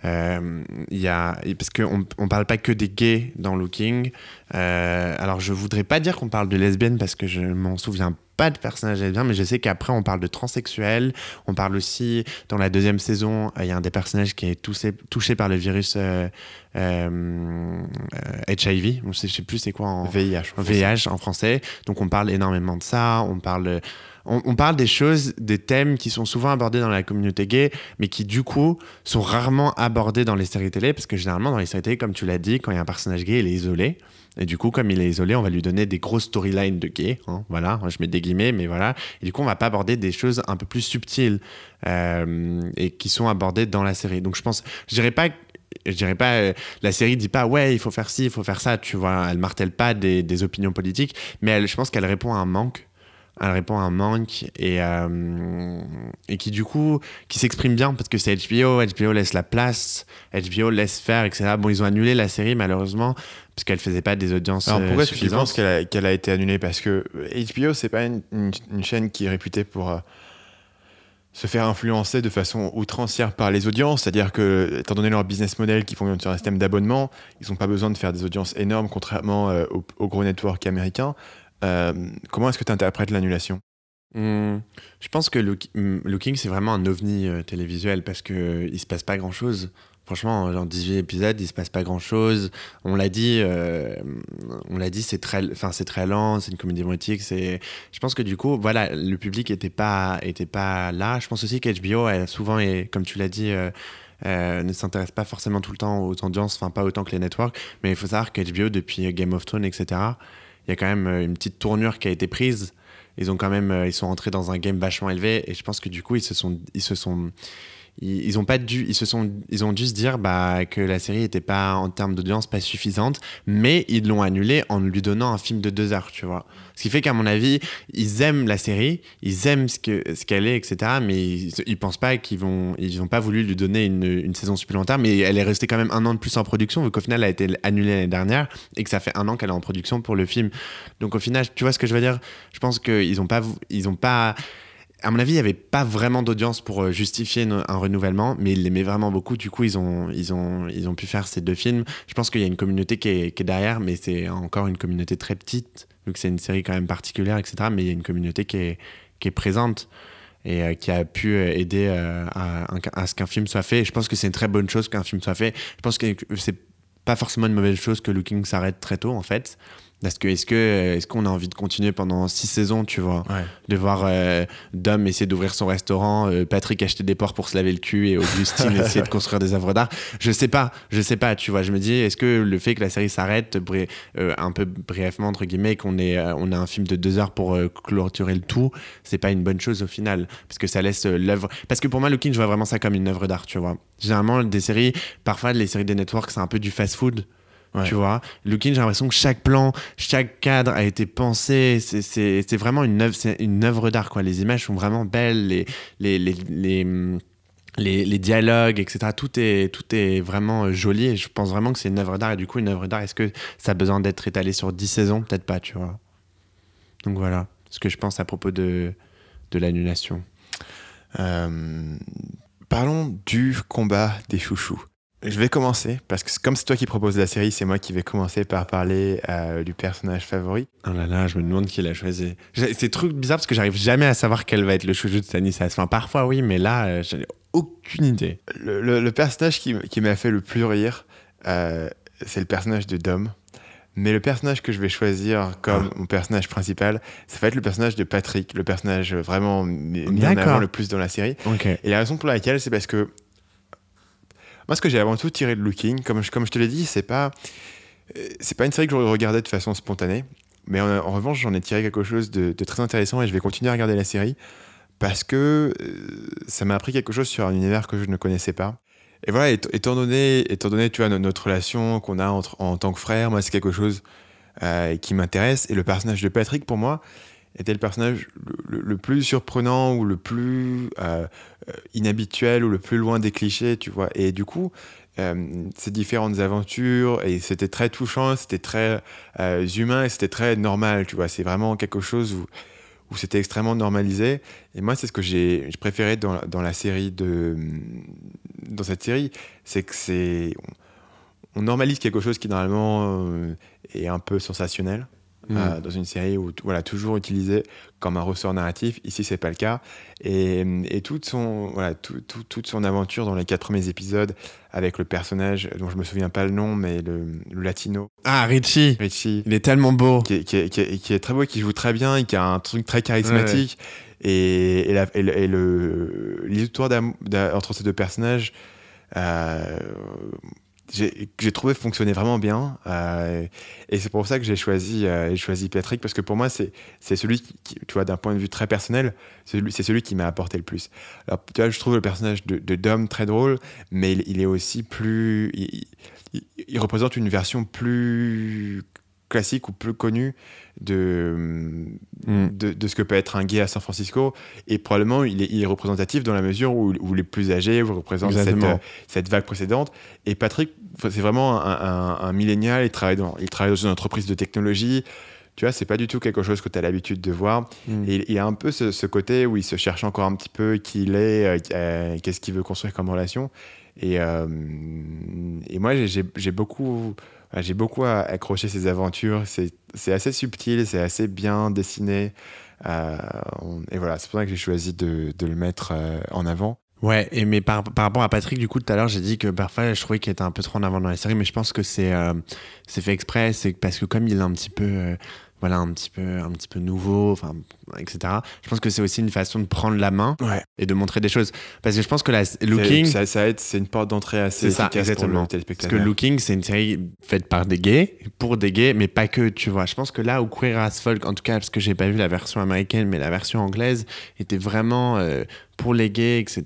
Euh, y a, parce qu'on on parle pas que des gays dans Looking. Euh, alors je voudrais pas dire qu'on parle de lesbiennes parce que je m'en souviens pas de personnages lesbiens, mais je sais qu'après on parle de transsexuels. On parle aussi dans la deuxième saison, euh, il y a un des personnages qui est touché, touché par le virus euh, euh, euh, HIV. Je sais, je sais plus c'est quoi en VIH. en VIH en français. Donc on parle énormément de ça. On parle, on, on parle des choses, des thèmes qui sont souvent abordés dans la communauté gay, mais qui du coup sont rarement abordés dans les séries télé, parce que généralement dans les séries télé, comme tu l'as dit, quand il y a un personnage gay, il est isolé. Et du coup, comme il est isolé, on va lui donner des grosses storylines de gay. hein, voilà, je mets des guillemets, mais voilà. Et du coup, on va pas aborder des choses un peu plus subtiles euh, et qui sont abordées dans la série. Donc je pense, je dirais pas je dirais pas, euh, la série dit pas ouais, il faut faire ci, il faut faire ça, tu vois. Elle martèle pas des, opinions politiques, mais je pense qu'elle répond à un manque. Elle répond à un manque et, euh, et qui du coup qui s'exprime bien parce que c'est HBO, HBO laisse la place, HBO laisse faire, etc. Bon, ils ont annulé la série malheureusement parce qu'elle faisait pas des audiences Alors pourquoi tu penses qu'elle a, qu'elle a été annulée? Parce que HBO, c'est pas une, une- une chaîne qui est réputée pour euh, se faire influencer de façon outrancière par les audiences. C'est-à-dire que, étant donné leur business model qui fonctionne sur un système d'abonnement, ils n'ont pas besoin de faire des audiences énormes, contrairement euh, aux, aux gros networks américains. Euh, comment est-ce que tu interprètes l'annulation? Hmm, je pense que hmm, Looking, c'est vraiment un ovni euh, télévisuel parce que euh, il se passe pas grand chose. Franchement, en 18 épisodes, il se passe pas grand chose. On l'a dit, on l'a dit, c'est très, enfin, c'est très lent, c'est une comédie érotique. C'est, je pense que du coup, voilà, le public était pas, était pas là. Je pense aussi qu'HBO, elle souvent, et comme tu l'as dit, ne s'intéresse pas forcément tout le temps aux audiences, enfin pas autant que les networks. Mais il faut savoir qu'HBO, depuis Game of Thrones, etc., il y a quand même euh, une petite tournure qui a été prise. Ils ont quand même euh, ils sont entrés dans un game vachement élevé. Et je pense que du coup ils se sont ils se sont ils, ont pas dû ils se sont ils ont dû se dire bah que la série était pas en termes d'audience pas suffisante. Mais ils l'ont annulée en lui donnant un film de deux heures tu vois. Ce qui fait qu'à mon avis ils aiment la série ils aiment ce que ce qu'elle est etc mais ils, ils pensent pas qu'ils vont ils ont pas voulu lui donner une, une saison supplémentaire. Mais elle est restée quand même un an de plus en production vu qu'au final elle a été annulée l'année dernière et que ça fait un an qu'elle est en production pour le film. Donc au final tu vois ce que je veux dire? Je pense qu'ils ont pas ils ont pas à mon avis, il n'y avait pas vraiment d'audience pour euh, justifier un renouvellement, mais ils l'aimaient vraiment beaucoup. Du coup, ils ont, ils, ont, ils ont pu faire ces deux films. Je pense qu'il y a une communauté qui est, derrière, mais c'est encore une communauté très petite, vu que c'est une série quand même particulière, etc. Mais il y a une communauté qui est, qui est présente et euh, qui a pu euh, aider à, ce qu'un film soit fait. Je pense que c'est une très bonne chose qu'un film soit fait. Je pense que c'est pas forcément une mauvaise chose que Looking s'arrête très tôt, en fait. Parce que est-ce que est-ce qu'on a envie de continuer pendant six saisons, tu vois? Ouais. de voir euh, Dom essayer d'ouvrir son restaurant, euh, Patrick acheter des porcs pour se laver le cul et Augustine essayer de construire des œuvres d'art. Je sais pas, je sais pas, tu vois. Je me dis, est-ce que le fait que la série s'arrête euh, un peu brièvement, entre guillemets, qu'on ait, euh, on a un film de deux heures pour clôturer le tout, c'est pas une bonne chose au final. Parce que ça laisse l'œuvre. Parce que pour moi, Looking, je vois vraiment ça comme une œuvre d'art, tu vois. Généralement, des séries, parfois, les séries des networks, c'est un peu du fast-food. Ouais. Tu vois, Looking, j'ai l'impression que chaque plan, chaque cadre a été pensé. C'est- vraiment une œuvre, c'est une œuvre d'art. quoi. Les images sont vraiment belles, les, les, les, les, les- les dialogues, etc. Tout est, tout est vraiment euh, joli. Et je pense vraiment que c'est une œuvre d'art. Et du coup, une œuvre d'art, est-ce que ça a besoin d'être étalé sur 10 saisons? Peut-être pas, tu vois. Donc voilà ce que je pense à propos de, de l'annulation. Euh, parlons du combat des chouchous. Je vais commencer, parce que comme c'est toi qui proposes la série, c'est moi qui vais commencer par parler euh, du personnage favori. Oh là là, je me demande qui l'a choisi. J'ai- C'est truc bizarre parce que j'arrive jamais à savoir quel va être le chouchou de Stanislas. Enfin, parfois oui, mais là, euh, j'en ai aucune idée. Le, le- le personnage qui, m'a fait le plus rire, euh, c'est le personnage de Dom. Mais le personnage que je vais choisir comme mon personnage principal, ça va être le personnage de Patrick, le personnage vraiment mis en avant le plus dans la série. Et la raison pour laquelle, c'est parce que moi, ce que j'ai avant tout tiré de Looking, comme je, comme je te l'ai dit, c'est pas euh, c'est pas une série que je regardais de façon spontanée, mais en, revanche, j'en ai tiré quelque chose de, très intéressant et je vais continuer à regarder la série parce que euh, ça m'a appris quelque chose sur un univers que je ne connaissais pas. Et voilà, étant donné, étant donné, tu vois, no- notre relation qu'on a entre, en tant que frère, moi, c'est quelque chose euh, qui m'intéresse. Et le personnage de Patrick, pour moi, était le personnage le, plus surprenant ou le plus euh, euh, inhabituel ou le plus loin des clichés, tu vois. Et du coup, euh, ces différentes aventures, et c'était très touchant, c'était très humain et c'était très normal, tu vois. C'est vraiment quelque chose où, où c'était extrêmement normalisé. Et moi, c'est ce que j'ai préféré dans, dans la série de. Dans cette série, c'est que c'est. Normalise quelque chose qui, normalement, est un peu sensationnel. Mm. euh, dans une série où voilà toujours utilisé comme un ressort narratif ici c'est pas le cas et, et toute son voilà tout- tout- toute son aventure dans les quatre premiers épisodes avec le personnage dont je me souviens pas le nom mais le, le latino Ah, Richie, Richie il est tellement beau. qui est, qui est- qui est- qui est très beau, qui joue très bien, et qui a un truc très charismatique. Et, et, la- et le- l'histoire entre ces deux personnages, euh, j'ai trouvé fonctionner vraiment bien. euh, et c'est pour ça que j'ai choisi, euh, choisi Patrick, parce que pour moi, c'est celui qui, tu vois, d'un point de vue très personnel, c'est celui, qui m'a apporté le plus. Alors, tu vois, je trouve le personnage de, de Dom très drôle, mais il, il est aussi plus. Il, il- il représente une version plus classique ou plus connu de, Mm. de, de ce que peut être un gay à San Francisco. Et probablement, il est, il est représentatif dans la mesure où, où les plus âgés représentent cette, cette vague précédente. Et Patrick, c'est vraiment un, un, un millénial. Il travaille, dans, il travaille dans une entreprise de technologie. Tu vois, c'est pas du tout quelque chose que tu as l'habitude de voir. Mm. Et il y a un peu ce, ce côté où il se cherche encore un petit peu qui il est, euh, euh, qu'est-ce qu'il veut construire comme relation. Et, euh, et moi, j'ai- beaucoup, j'ai beaucoup accroché ces aventures. C'est assez subtil, c'est assez bien dessiné. Euh, et voilà, c'est pour ça que j'ai choisi de, de le mettre en avant. Ouais, et mais par, par rapport à Patrick, du coup, tout à l'heure, j'ai dit que parfois, je trouvais qu'il était un peu trop en avant dans la série, mais je pense que c'est euh, fait exprès, c'est parce que comme il est un petit peu, euh, voilà, un petit peu, un petit peu nouveau, enfin, etc. Je pense que c'est aussi une façon de prendre la main Ouais. et de montrer des choses, parce que je pense que la Looking, Ça, ça aide, c'est une porte d'entrée assez ça, efficace pour le Parce que téléspectateur. Looking, c'est une série faite par des gays, pour des gays, mais pas que, tu vois. Je pense que là où Queer as Folk, en tout cas, parce que j'ai pas vu la version américaine, mais la version anglaise était vraiment euh, pour les gays, etc.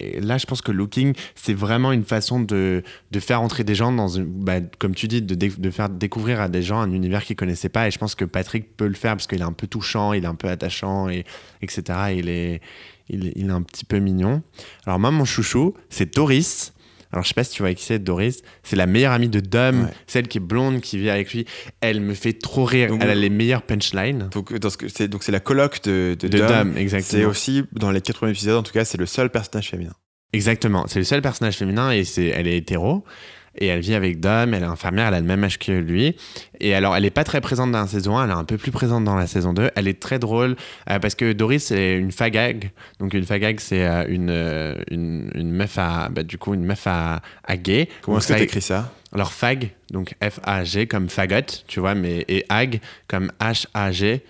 Et là, je pense que Looking, c'est vraiment une façon de, de faire entrer des gens dans une, bah, comme tu dis, de, de faire découvrir à des gens un univers qu'ils connaissaient pas. Et je pense que Patrick peut le faire parce qu'il est un peu touchant, il est un peu attachant, et, etc. Il est, il, est- il est un petit peu mignon. Alors moi, mon chouchou, c'est Doris. Alors je sais pas si tu vois qui c'est Doris. C'est la meilleure amie de Dom, Ouais. celle qui est blonde, qui vit avec lui. Elle me fait trop rire. Donc, Elle a les meilleures punchlines. Donc, ce que- c'est donc c'est la coloc de, de, De Dom. Dom, C'est exactement. aussi, dans les quatre premiers épisodes, en tout cas, c'est le seul personnage féminin. Exactement. C'est le seul personnage féminin et c'est, elle est hétéro. Et elle vit avec Dom, elle est infirmière, elle a le même âge que lui. Et alors, elle est pas très présente dans la saison 1, elle est un peu plus présente dans la saison 2. Elle est très drôle euh, parce que Doris, c'est une fagag. Donc, une fagag, c'est euh, une, euh, une, une meuf à, bah, du coup, une meuf à, à gay. Comment est-ce que fag- tu écris ça? Alors, fag, donc F-A-G comme fagot, tu vois, mais, et ag comme H-A-G.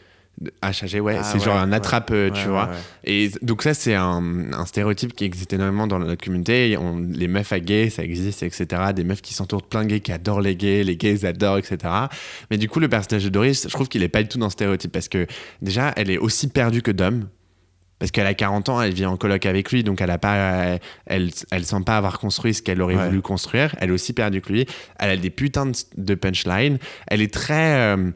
H-A-G, ouais, Ah c'est ouais, genre un attrape, euh, tu Ouais, vois. Et donc ça, c'est un, un stéréotype qui existe énormément dans notre communauté. On- les meufs à gays, ça existe, etc. Des meufs qui s'entourent de plein de gays, qui adorent les gays, les gays ils adorent, etc. Mais du coup, le personnage de Doris, je trouve qu'il est pas du tout dans ce stéréotype parce que déjà, elle est aussi perdue que Dom. Parce qu'elle a 40 ans, elle vit en coloc avec lui, donc elle a pas, elle, elle sent pas avoir construit ce qu'elle aurait Ouais. voulu construire. Elle est aussi perdue que lui. Elle a des putains de, de punchlines. Elle est très, euh,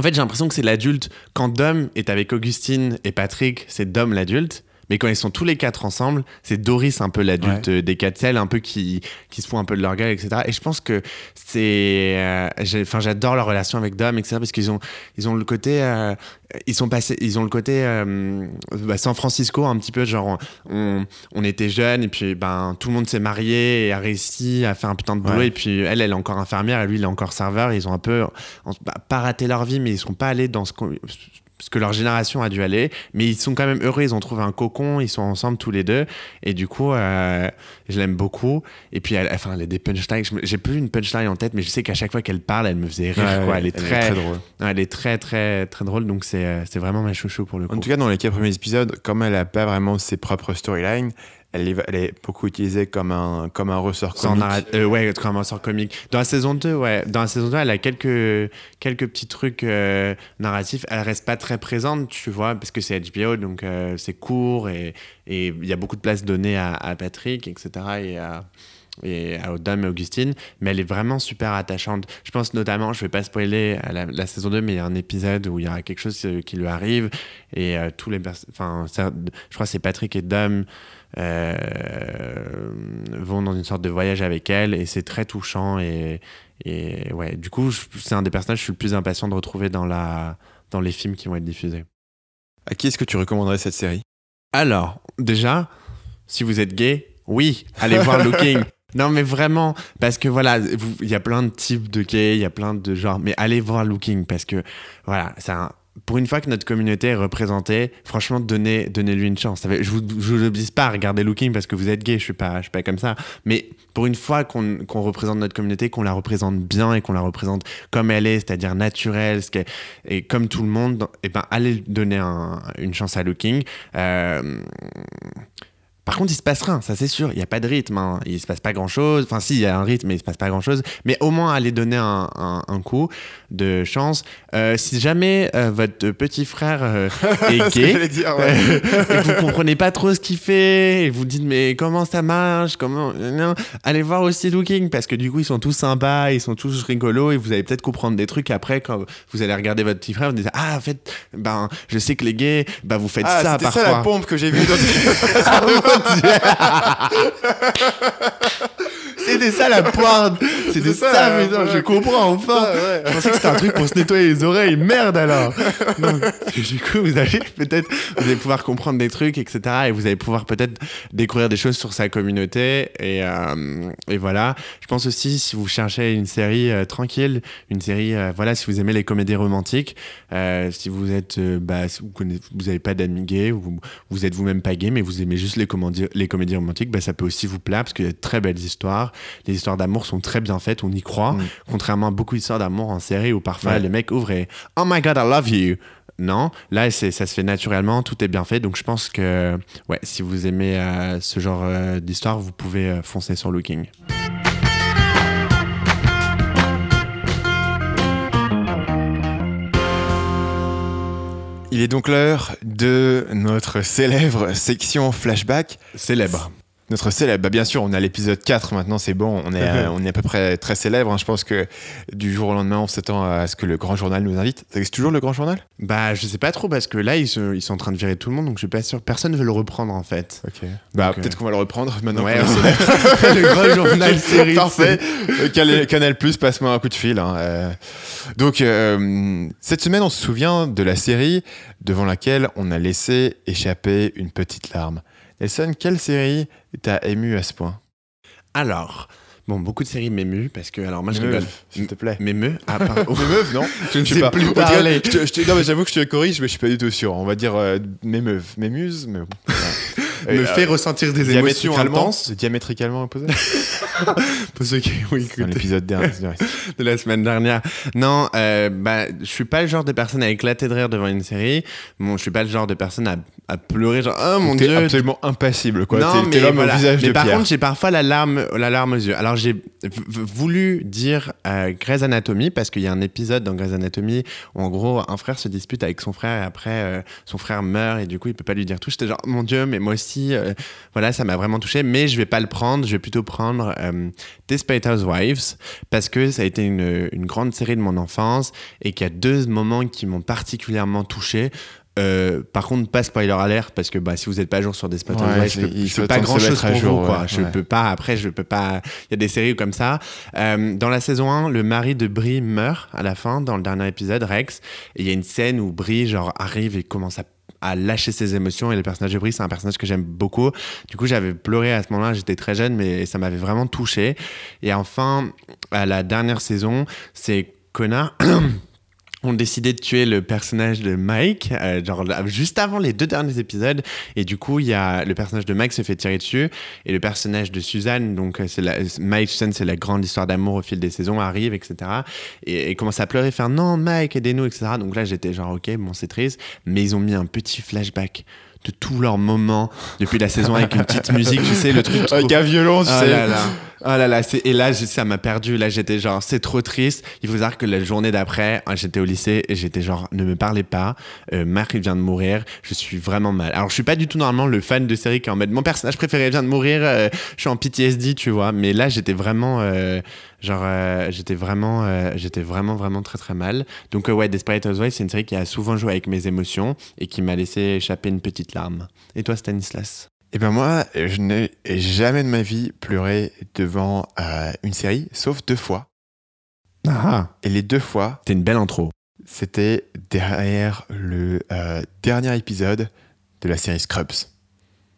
en fait, j'ai l'impression que c'est l'adulte. Quand Dom est avec Augustine et Patrick, c'est Dom l'adulte. Mais quand ils sont tous les quatre ensemble, c'est Doris un peu l'adulte des quatre celles, un peu qui, qui se fout un peu de leur gueule, etc. Et je pense que c'est. euh, Enfin, j'adore leur relation avec Dom, etc. Parce qu'ils ont, ils ont le côté. euh, ils sont passés. Ils ont le côté. euh, bah, San Francisco, un petit peu, genre, on, on était jeunes et puis ben, tout le monde s'est marié et a réussi à faire un putain de boulot. Ouais. Et puis elle, elle est encore infirmière et lui, il est encore serveur. Ils ont un peu. bah, pas raté leur vie, mais ils sont pas allés dans ce qu'on- ce que leur génération a dû aller, mais ils sont quand même heureux, ils ont trouvé un cocon, ils sont ensemble tous les deux, et du coup, euh, je l'aime beaucoup. Et puis, elle, enfin, elle a des punchlines, j'ai plus une punchline en tête, mais je sais qu'à chaque fois qu'elle parle, elle me faisait rire, Ouais, quoi. Elle est très, drôle. elle est très, très, très drôle, donc c'est, euh, c'est vraiment ma chouchou pour le coup. En tout cas, dans les quatre premiers épisodes, comme elle n'a pas vraiment ses propres storylines, elle est, elle est beaucoup utilisée comme un, comme un ressort comique. euh, ouais, comme un sort comique. Dans la saison 2, ouais, dans la saison 2, elle a quelques, quelques petits trucs euh, narratifs. Elle reste pas très présente, tu vois, parce que c'est HBO, donc euh, c'est court et et il y a beaucoup de place donnée à, à Patrick, etc. et à et à Dom et Augustine, mais elle est vraiment super attachante. Je pense notamment, je vais pas spoiler la, la saison 2, mais il y a un épisode où il y a quelque chose qui lui arrive et euh, tous les enfin, je crois que c'est Patrick et Dom vont dans une sorte de voyage avec elle et c'est très touchant et, et ouais, du coup, c'est un des personnages que je suis le plus impatient de retrouver dans la dans les films qui vont être diffusés. À qui est-ce que tu recommanderais cette série? Alors, déjà, si vous êtes gay, oui, allez voir Looking. Non, mais vraiment, parce que voilà, il y a plein de types de gays, il y a plein de genres, mais allez voir Looking parce que voilà, c'est un- Pour une fois que notre communauté est représentée, franchement, donnez, donnez-lui une chance. Je vous, vous oblige pas à regarder Looking parce que vous êtes gay, je suis suis pas comme ça. Mais pour une fois qu'on représente notre communauté, qu'on la représente bien et qu'on la représente comme elle est, c'est-à-dire naturelle, et comme tout le monde, et ben allez donner un- une chance à Looking. Euh, Par contre, il se passe rien, ça c'est sûr. Il n'y a pas de rythme. Hein. Il se passe pas grand chose. Enfin, si, il y a un rythme, mais il se passe pas grand chose. Mais au moins, allez donner un coup de chance. Euh, si jamais euh, votre petit frère euh, est gay dire, ouais. et vous comprenez pas trop ce qu'il fait, et vous dites mais comment ça marche, comment, non, allez voir aussi Looking parce que du coup ils sont tous sympas, ils sont tous rigolos et vous allez peut-être comprendre des trucs après quand vous allez regarder votre petit frère, vous dites ah en fait ben je sais que les gays, ben vous faites Ah, ça parfois. ça la pompe que j'ai vue dans C'était ça la pointe. C'était ça, ça, mais non, je comprends enfin. Ça, ouais. Je pensais que c'était un truc pour se nettoyer les oreilles. Merde alors. Donc, du coup, vous allez peut-être, vous allez pouvoir comprendre des trucs, etc. Et vous allez pouvoir peut-être découvrir des choses sur sa communauté. Et, euh, et voilà. Je pense aussi si vous cherchez une série euh, tranquille, une série, euh, voilà, si vous aimez les comédies romantiques, si vous êtes, bah, si vous connaissez, vous n'avez pas d'amis gays, ou vous, vous êtes vous-même pas gay, mais vous aimez juste les comédies, les comédies romantiques, bah, ça peut aussi vous plaire parce qu'il y a de très belles histoires. Les histoires d'amour sont très bien faites, on y croit. Mm. Contrairement à beaucoup d'histoires d'amour en série où parfois Ouais. les mecs ouvrent et Oh my god, I love you. Non, là ça se fait naturellement, tout est bien fait. Donc je pense que ouais, si vous aimez euh, ce genre euh, d'histoire, vous pouvez euh, foncer sur Looking. Il est donc l'heure de notre célèbre section flashback. Célèbre. Notre célèbre, bah bien sûr, on à l'épisode 4 maintenant, c'est bon, on est, à, on est à peu près très célèbre. hein. Je pense que du jour au lendemain, on s'attend à ce que le grand journal nous invite. C'est toujours le grand journal? Bah je sais pas trop parce que là ils, se- ils sont en train de virer tout le monde donc je suis pas sûr. Personne ne veut le reprendre en fait. Ok. Bah Donc, euh, peut-être qu'on va le reprendre maintenant. Ouais, le grand journal série. Parfait. Euh, Canal, Canal Plus, passe-moi un coup de fil. hein. Euh, Donc, euh, cette semaine, on se souvient de la série devant laquelle on a laissé échapper une petite larme. Nelson, quelle série t'a ému à ce point? Alors, bon, beaucoup de séries m'émuent parce que, alors moi je rigole. S'il te plaît. M'émeut Ah, pardon. Mes meufs, non? Je ne sais pas. plus parler. je je non, mais j'avoue que je te corrige, mais je suis pas du tout sûr. On va dire euh, mes muses, mais bon. Me Euh, fait ressentir des émotions intenses. diamétricalement opposé Pour ceux qui ont Dans écouté l'épisode de la semaine dernière. Non, euh, bah, je suis pas le genre de personne à éclater de rire devant une série. Bon, je suis pas le genre de personne à, à pleurer, genre, oh mon dieu. absolument impassible, quoi. Non, mais l'homme voilà. au visage mais de par pierre. contre, j'ai parfois la larme, la larme aux yeux. Alors, j'ai voulu dire euh, Grey's Anatomy parce qu'il y a un épisode dans Grey's Anatomy où, en gros, un frère se dispute avec son frère et après, euh, son frère meurt et du coup, il peut pas lui dire tout. J'étais genre, mon Dieu, mais moi aussi, euh, voilà, ça m'a vraiment touché. Mais je vais pas le prendre. Je vais plutôt prendre euh, Desperate Housewives parce que ça a été une, une grande série de mon enfance et qu'il y a deux moments qui m'ont particulièrement touché. Euh, par contre, pas spoiler alert parce que bah, si vous n'êtes pas à jour sur Desperate Ouais, Housewives, c'est- je peux, il je peux pas grand se chose pour jour, vous. Quoi. ouais, Je ouais. peux pas. Après, je peux pas. Il y a des séries comme ça. Euh, dans la saison 1, le mari de Brie meurt à la fin, dans le dernier épisode, Rex. Et il y a une scène où Brie genre arrive et commence à à lâcher ses émotions et le personnage de Brie c'est un personnage que j'aime beaucoup. Du coup j'avais pleuré à ce moment-là j'étais très jeune mais ça m'avait vraiment touché. Et enfin à la dernière saison c'est Connor ont décidé de tuer le personnage de Mike, euh, genre juste avant les deux derniers épisodes. Et du coup, il y a le personnage de Mike se fait tirer dessus et le personnage de Suzanne, donc euh, c'est la, Mike Suzanne, c'est la grande histoire d'amour au fil des saisons, arrive, etc. Et, et commence à pleurer, faire non Mike, aidez-nous, etc. Donc là, j'étais genre ok, bon c'est triste, mais ils ont mis un petit flashback de tous leurs moments depuis la saison avec une petite musique, tu sais le truc. trop- Avec un violon, tu Oh sais. là là. Oh là là, c'est- et là ça m'a perdu. Là j'étais genre c'est trop triste. Il faut savoir que la journée d'après, hein, j'étais au lycée et j'étais genre ne me parlez pas. Euh, Marc il vient de mourir. Je suis vraiment mal. Alors je suis pas du tout normalement le fan de série qui est en mode mon personnage préféré vient de mourir. euh, je suis en PTSD, tu vois. Mais là j'étais vraiment euh, genre euh, j'étais vraiment euh, j'étais vraiment vraiment très très mal. Donc euh, ouais, Desperate Housewives c'est une série qui a souvent joué avec mes émotions et qui m'a laissé échapper une petite larme. Et toi Stanislas? Et ben moi, je n'ai jamais de ma vie pleuré devant une série, sauf deux fois. Ah, Et les deux fois, t'es une belle intro. c'était derrière le dernier épisode de la série Scrubs.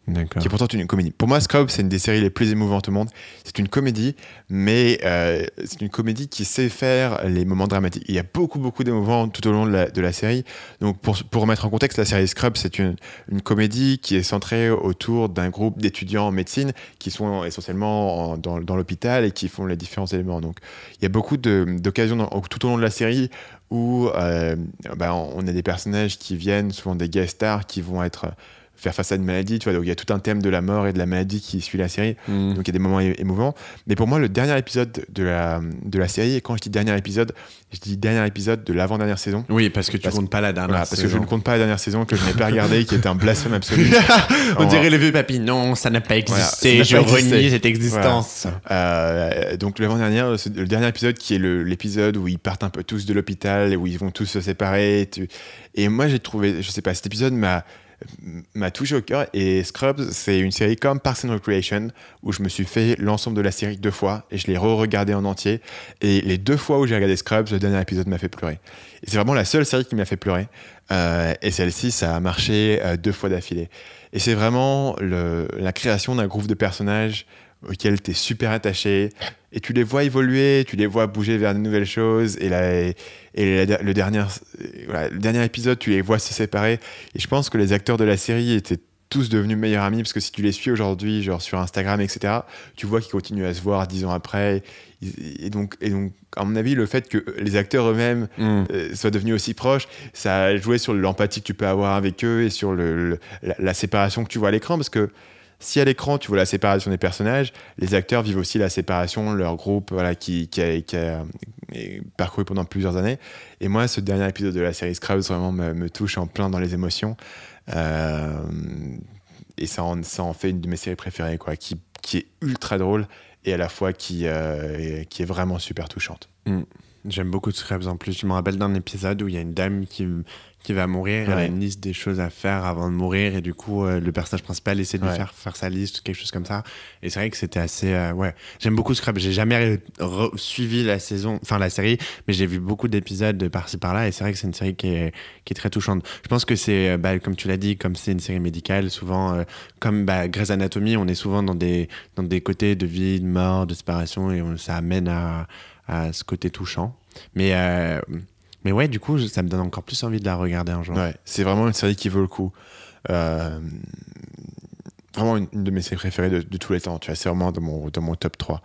Qui est pourtant une comédie. Pour moi, Scrubs, c'est une des séries les plus émouvantes au monde. C'est une comédie, mais euh, c'est une comédie qui sait faire les moments dramatiques. Il y a beaucoup, beaucoup d'émouvants tout au long de la, série. Donc, pour, pour remettre en contexte, la série Scrubs, c'est une, comédie qui est centrée autour d'un groupe d'étudiants en médecine qui sont essentiellement en- dans, l'hôpital et qui font les différents éléments. Donc, il y a beaucoup d'occasions tout au long de la série où euh, bah, on a des personnages qui viennent, souvent des guest stars, qui vont être faire face à une maladie. Tu vois, donc il y a tout un thème de la mort et de la maladie qui suit la série. Mm. Donc il y a des moments émouvants. Mais pour moi, le dernier épisode de la, de la série, et quand je dis dernier épisode, je dis dernier épisode de l'avant-dernière saison. Oui, parce que tu Parce- comptes pas la dernière. Voilà, parce que je saison. ne compte pas la dernière saison que je n'ai pas regardée, qui était un blasphème absolu. On dirait les vieux papis. Non, ça n'a pas existé. n'a je renie cette existence. Euh, donc l'avant-dernière, le dernier épisode qui est le- l'épisode où ils partent un peu tous de l'hôpital et où ils vont tous se séparer. Et, tu- et moi j'ai trouvé, je sais pas, cet épisode m'a m'a touché au cœur. Et Scrubs c'est une série comme Parks and Recreation où je me suis fait l'ensemble de la série deux fois et je l'ai re-regardé en entier. Et les deux fois où j'ai regardé Scrubs le dernier épisode m'a fait pleurer. Et c'est vraiment la seule série qui m'a fait pleurer. Euh, et celle-ci ça a marché euh, deux fois d'affilée. Et c'est vraiment la création d'un groupe de personnages auxquels tu es super attaché et tu les vois évoluer, tu les vois bouger vers de nouvelles choses et, la, et, la- le, dernier, voilà, le dernier épisode, tu les vois se séparer et je pense que les acteurs de la série étaient tous devenus meilleurs amis parce que si tu les suis aujourd'hui, genre sur Instagram, etc., tu vois qu'ils continuent à se voir dix ans après. Et donc, et donc, à mon avis, le fait que les acteurs eux-mêmes Mm. euh, soient devenus aussi proches, ça a joué sur l'empathie que tu peux avoir avec eux et sur le, le- la, la séparation que tu vois à l'écran. Parce que si à l'écran tu vois la séparation des personnages, les acteurs vivent aussi la séparation leur groupe voilà, qui, qui a, qui euh, parcouru pendant plusieurs années. Et moi, ce dernier épisode de la série Scrubs vraiment me, touche en plein dans les émotions. Euh, et ça en, fait une de mes séries préférées, quoi, qui, est ultra drôle et à la fois qui, euh, est vraiment super touchante. J'aime beaucoup Scrubs en plus. Je me rappelle d'un épisode où il y a une dame qui, qui va mourir. Elle a Ouais. une liste des choses à faire avant de mourir. Et du coup, euh, le personnage principal essaie de lui Ouais. faire faire sa liste, quelque chose comme ça. Et c'est vrai que c'était assez. euh, ouais. J'aime beaucoup Scrubs. J'ai jamais suivi la saison, enfin la série, mais j'ai vu beaucoup d'épisodes de par-ci par-là. Et c'est vrai que c'est une série qui est, qui est très touchante. Je pense que c'est, euh, bah, comme tu l'as dit, comme c'est une série médicale, souvent, euh, comme bah, Grey's Anatomy, on est souvent dans des, dans des côtés de vie, de mort, de séparation. Et on- ça amène à, à ce côté touchant. Mais, euh, mais ouais, du coup, ça me donne encore plus envie de la regarder un jour. Ouais, c'est vraiment une série qui vaut le coup. Euh, vraiment une, de mes séries préférées de, de tous les temps. Tu vois, c'est vraiment dans mon, dans mon top 3.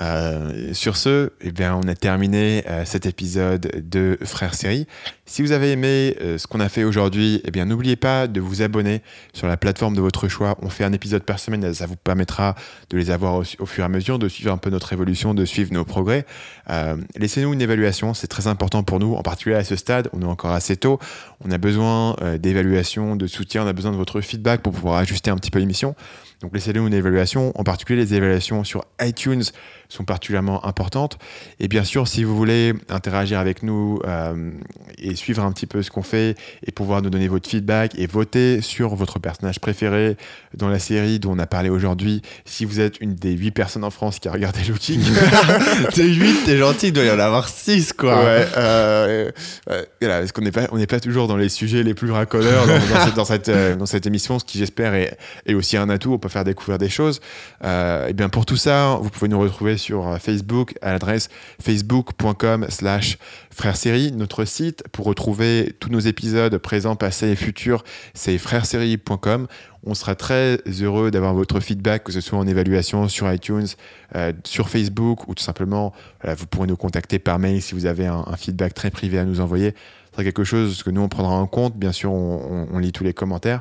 Euh, sur ce, eh bien, on a terminé euh, cet épisode de Frères Série. Si vous avez aimé euh, ce qu'on a fait aujourd'hui, eh bien, n'oubliez pas de vous abonner sur la plateforme de votre choix. On fait un épisode par semaine, ça vous permettra de les avoir au, fur et à mesure, de suivre un peu notre évolution, de suivre nos progrès. Euh, Laissez-nous une évaluation, c'est très important pour nous, en particulier à ce stade, on est encore assez tôt. On a besoin euh, d'évaluation, de soutien, on a besoin de votre feedback pour pouvoir ajuster un petit peu l'émission. Donc laissez-nous une évaluation, en particulier les évaluations sur iTunes sont particulièrement importantes. Et bien sûr, si vous voulez interagir avec nous euh, et suivre un petit peu ce qu'on fait et pouvoir nous donner votre feedback et voter sur votre personnage préféré dans la série dont on a parlé aujourd'hui, si vous êtes une des 8 personnes en France qui a regardé Looking, T'es 8, t'es gentil, il doit y en avoir 6, quoi. Ouais, euh, euh, voilà, parce qu'on n'est pas, on pas toujours dans les sujets les plus racoleurs dans, dans cette, dans, cette, euh, dans cette émission, ce qui j'espère est, est aussi un atout. On peut faire découvrir des choses. Et bien pour tout ça, vous pouvez nous retrouver sur euh, Facebook à l'adresse facebook.com/slash frères série. Notre site pour retrouver tous nos épisodes présents, passés et futurs, c'est frèresérie.com. On sera très heureux d'avoir votre feedback, que ce soit en évaluation sur iTunes, euh, sur Facebook ou tout simplement, vous pourrez nous contacter par mail si vous avez un, feedback très privé à nous envoyer. Ce sera quelque chose que nous, on prendra en compte. Bien sûr, on lit tous les commentaires.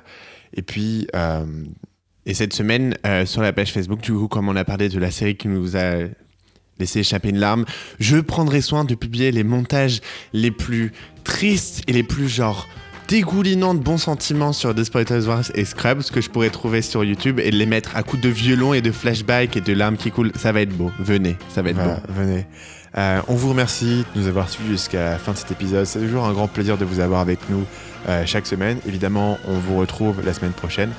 Et puis, euh, Et cette semaine, euh, sur la page Facebook, du coup, comme on a parlé de la série qui nous a laissé échapper une larme, je prendrai soin de publier les montages les plus tristes et les plus genre dégoulinants de bons sentiments sur Desperate Wars et Scrubs que je pourrais trouver sur YouTube et les mettre à coups de violon et de flashback et de larmes qui coulent. Ça va être beau. Venez, ça va être voilà, beau. venez. Euh, on vous remercie de nous avoir suivis jusqu'à la fin de cet épisode. C'est toujours un grand plaisir de vous avoir avec nous euh, chaque semaine. Évidemment, on vous retrouve la semaine prochaine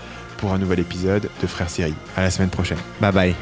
pour un nouvel épisode de Frères Série. À la semaine prochaine. Bye bye.